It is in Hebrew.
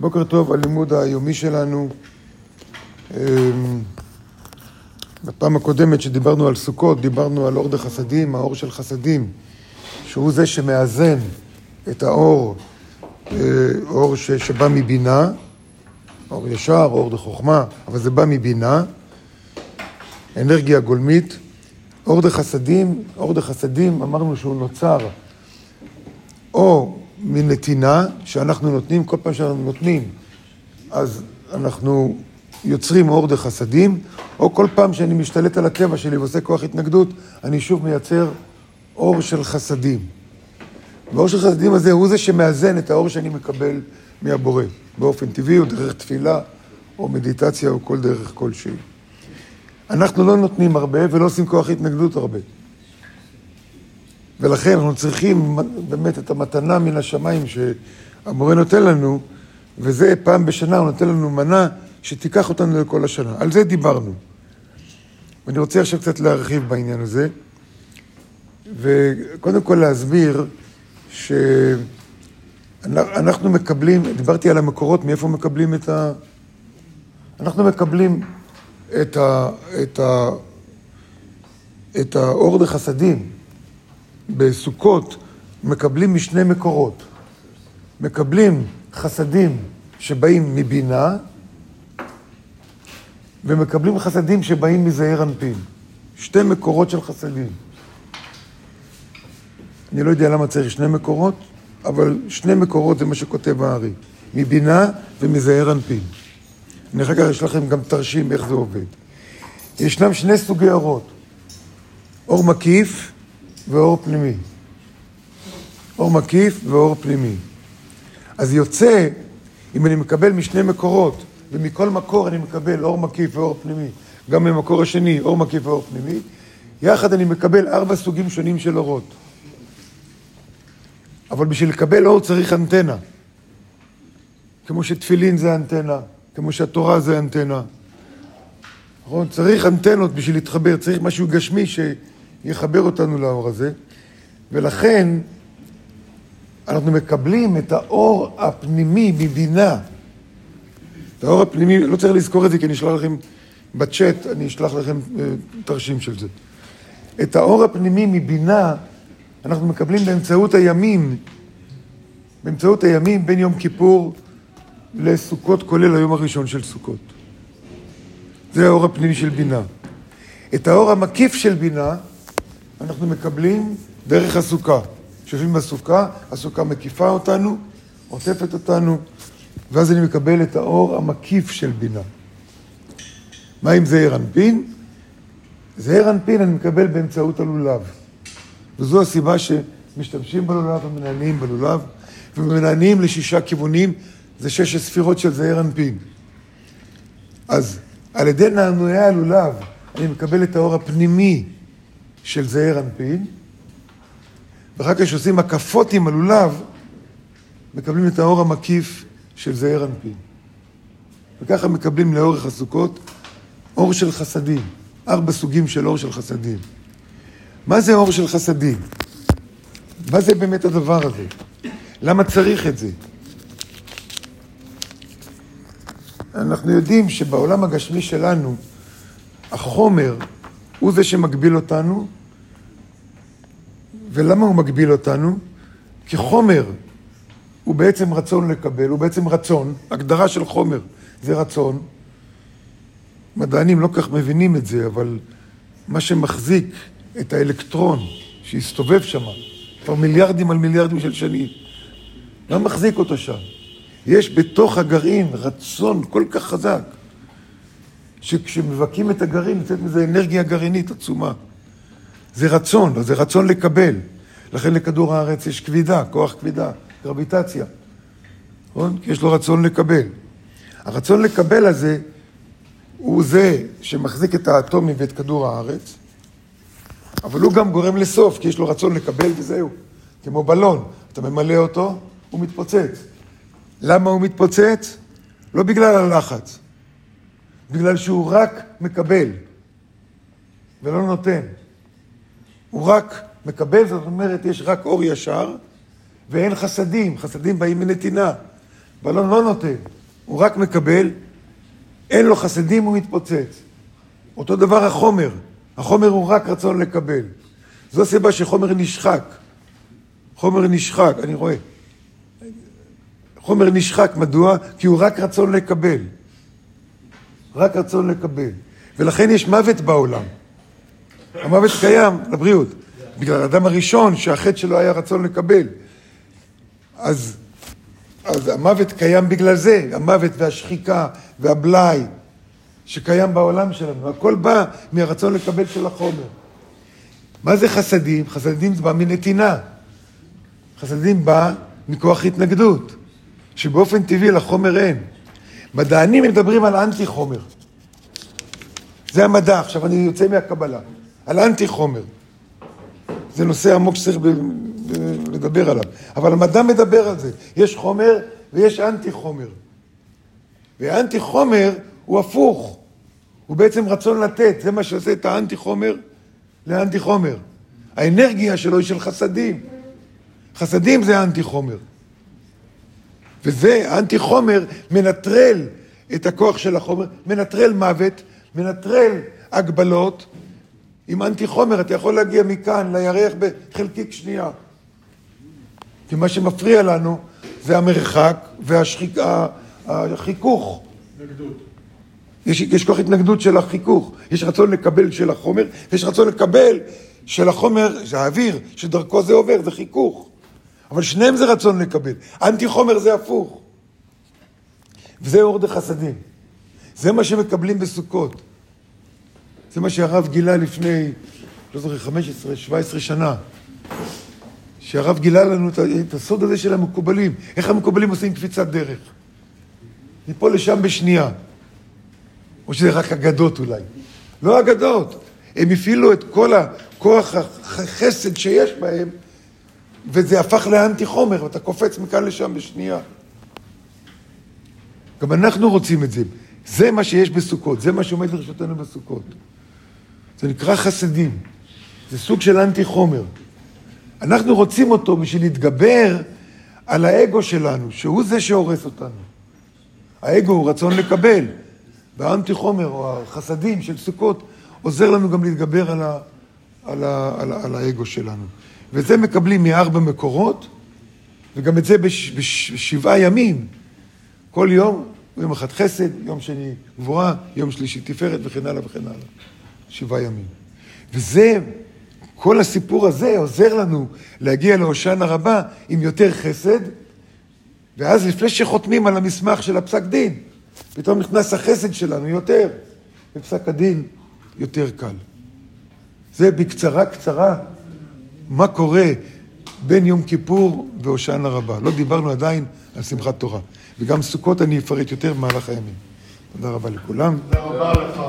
בוקר טוב, הלימוד היומי שלנו. אמ, בפעם הקודמת שדיברנו על סוכות, דיברנו על אור דחסדים, האור של חסדים, שהוא זה שמאזן את האור, אה, אור ש, שבא מבינה, אור ישר, אור דחוכמה, אבל זה בא מבינה, אנרגיה גולמית. אור דחסדים, אור דחסדים, אמרנו שהוא נוצר או מנתינה, שאנחנו נותנים, כל פעם שאנחנו נותנים, אז אנחנו יוצרים אור דחסדים, או כל פעם שאני משתלט על הטבע שלי ועושה כוח התנגדות, אני שוב מייצר אור של חסדים. והאור של חסדים הזה הוא זה שמאזן את האור שאני מקבל מהבורא, באופן טבעי או דרך תפילה או מדיטציה או כל דרך כלשהי. אנחנו לא נותנים הרבה ולא עושים כוח התנגדות הרבה. ולכן אנחנו צריכים באמת את המתנה מן השמיים שהמורה נותן לנו, וזה פעם בשנה הוא נותן לנו מנה שתיקח אותנו לכל השנה. על זה דיברנו. ואני רוצה עכשיו קצת להרחיב בעניין הזה, וקודם כל להסביר שאנחנו מקבלים, דיברתי על המקורות, מאיפה מקבלים את ה... אנחנו מקבלים את, ה... את, ה... את האור דחסדים בסוכות, מקבלים משני מקורות. מקבלים חסדים שבאים מבינה, ומקבלים חסדים שבאים מזעיר אנפין. שתי מקורות של חסדים. אני לא יודע למה צריך שני מקורות, אבל שני מקורות זה מה שכותב הארי. מבינה ומזעיר אנפין. אני אחר כך יש לכם גם תרשים איך זה עובד. ישנם שני סוגי אורות, אור מקיף ואור פנימי. אור מקיף ואור פנימי. אז יוצא, אם אני מקבל משני מקורות, ומכל מקור אני מקבל אור מקיף ואור פנימי, גם ממקור השני אור מקיף ואור פנימי, יחד אני מקבל ארבע סוגים שונים של אורות. אבל בשביל לקבל אור צריך אנטנה. כמו שתפילין זה אנטנה, כמו שהתורה זה אנטנה. נכון? צריך אנטנות בשביל להתחבר, צריך משהו גשמי שיחבר אותנו לאור הזה, ולכן אנחנו מקבלים את האור הפנימי מבינה. את האור הפנימי, לא צריך לזכור את זה כי אני אשלח לכם בצ'אט, אני אשלח לכם uh, תרשים של זה. את האור הפנימי מבינה אנחנו מקבלים באמצעות הימים, באמצעות הימים בין יום כיפור לסוכות, כולל היום הראשון של סוכות. זה האור הפנימי של בינה. את האור המקיף של בינה אנחנו מקבלים דרך הסוכה. כשיושבים בסוכה, הסוכה מקיפה אותנו, עוטפת אותנו, ואז אני מקבל את האור המקיף של בינה. מה אם זעיר אנפין? זעיר אנפין אני מקבל באמצעות הלולב. וזו הסיבה שמשתמשים בלולב ומנענעים בלולב, ומנענעים לשישה כיוונים, זה שש הספירות של זעיר אנפין. אז על ידי נענועי הלולב אני מקבל את האור הפנימי של זעיר אנפין, ואחר כך כשעושים הקפות עם הלולב, מקבלים את האור המקיף של זעיר אנפין. וככה מקבלים לאורך הסוכות אור של חסדים, ארבע סוגים של אור של חסדים. מה זה אור של חסדים? מה זה באמת הדבר הזה? למה צריך את זה? אנחנו יודעים שבעולם הגשמי שלנו, החומר הוא זה שמגביל אותנו, ולמה הוא מגביל אותנו? כי חומר הוא בעצם רצון לקבל, הוא בעצם רצון, הגדרה של חומר זה רצון. מדענים לא כך מבינים את זה, אבל מה שמחזיק את האלקטרון שהסתובב שם כבר מיליארדים על מיליארדים של שנים, מה מחזיק אותו שם? יש בתוך הגרעין רצון כל כך חזק, שכשמבכים את הגרעין יוצאת מזה אנרגיה גרעינית עצומה. זה רצון, זה רצון לקבל. לכן לכדור הארץ יש כבידה, כוח כבידה, גרביטציה. נכון? כי יש לו רצון לקבל. הרצון לקבל הזה הוא זה שמחזיק את האטומים ואת כדור הארץ, אבל הוא גם גורם לסוף, כי יש לו רצון לקבל וזהו. כמו בלון, אתה ממלא אותו, הוא מתפוצץ. למה הוא מתפוצץ? לא בגלל הלחץ, בגלל שהוא רק מקבל ולא נותן. הוא רק מקבל, זאת אומרת, יש רק אור ישר ואין חסדים, חסדים באים מנתינה. בלון לא נותן, הוא רק מקבל, אין לו חסדים, הוא מתפוצץ. אותו דבר החומר, החומר הוא רק רצון לקבל. זו הסיבה שחומר נשחק. חומר נשחק, אני רואה. חומר נשחק, מדוע? כי הוא רק רצון לקבל. רק רצון לקבל. ולכן יש מוות בעולם. המוות קיים לבריאות. בגלל האדם הראשון שהחטא שלו היה רצון לקבל. אז, אז המוות קיים בגלל זה, המוות והשחיקה והבלאי שקיים בעולם שלנו. הכל בא מהרצון לקבל של החומר. מה זה חסדים? חסדים זה בא מנתינה. חסדים בא מכוח התנגדות, שבאופן טבעי לחומר אין. מדענים מדברים על אנטי חומר. זה המדע, עכשיו אני יוצא מהקבלה, על אנטי חומר. זה נושא עמוק שצריך לדבר עליו. אבל המדע מדבר על זה. יש חומר ויש אנטי חומר. ואנטי חומר הוא הפוך. הוא בעצם רצון לתת, זה מה שעושה את האנטי חומר לאנטי חומר. האנרגיה שלו היא של חסדים. חסדים זה אנטי חומר. וזה, אנטי חומר מנטרל את הכוח של החומר, מנטרל מוות, מנטרל הגבלות. עם אנטי חומר אתה יכול להגיע מכאן לירח בחלקיק שנייה. כי מה שמפריע לנו זה המרחק והחיכוך. התנגדות. יש, יש כוח התנגדות של החיכוך, יש רצון לקבל של החומר, ויש רצון לקבל של החומר, זה האוויר, שדרכו זה עובר, זה חיכוך. אבל שניהם זה רצון לקבל. אנטי חומר זה הפוך. וזה אור דחסדים. זה מה שמקבלים בסוכות. זה מה שהרב גילה לפני, לא זוכר, 15, 17 שנה. שהרב גילה לנו את הסוד הזה של המקובלים. איך המקובלים עושים קפיצת דרך. מפה לשם בשנייה. או שזה רק אגדות אולי. לא אגדות. הם הפעילו את כל הכוח החסד שיש בהם, וזה הפך לאנטי חומר, ואתה קופץ מכאן לשם בשנייה. גם אנחנו רוצים את זה. זה מה שיש בסוכות, זה מה שעומד לרשותנו בסוכות. זה נקרא חסדים. זה סוג של אנטי חומר. אנחנו רוצים אותו בשביל להתגבר על האגו שלנו, שהוא זה שהורס אותנו. האגו הוא רצון לקבל. והאנטי חומר או החסדים של סוכות עוזר לנו גם להתגבר על, ה, על, ה, על, ה, על האגו שלנו. וזה מקבלים מארבע מקורות, וגם את זה בש, בשבעה ימים. כל יום, יום אחד חסד, יום שני גבוהה, יום שלישי תפארת וכן הלאה וכן הלאה. שבעה ימים. וזה, כל הסיפור הזה עוזר לנו להגיע להושענא רבה עם יותר חסד, ואז לפני שחותמים על המסמך של הפסק דין, פתאום נכנס החסד שלנו יותר, ופסק הדין יותר קל. זה בקצרה קצרה מה קורה בין יום כיפור והושענא רבה. לא דיברנו עדיין על שמחת תורה. וגם סוכות אני אפרט יותר במהלך הימים. תודה רבה לכולם. תודה רבה לך.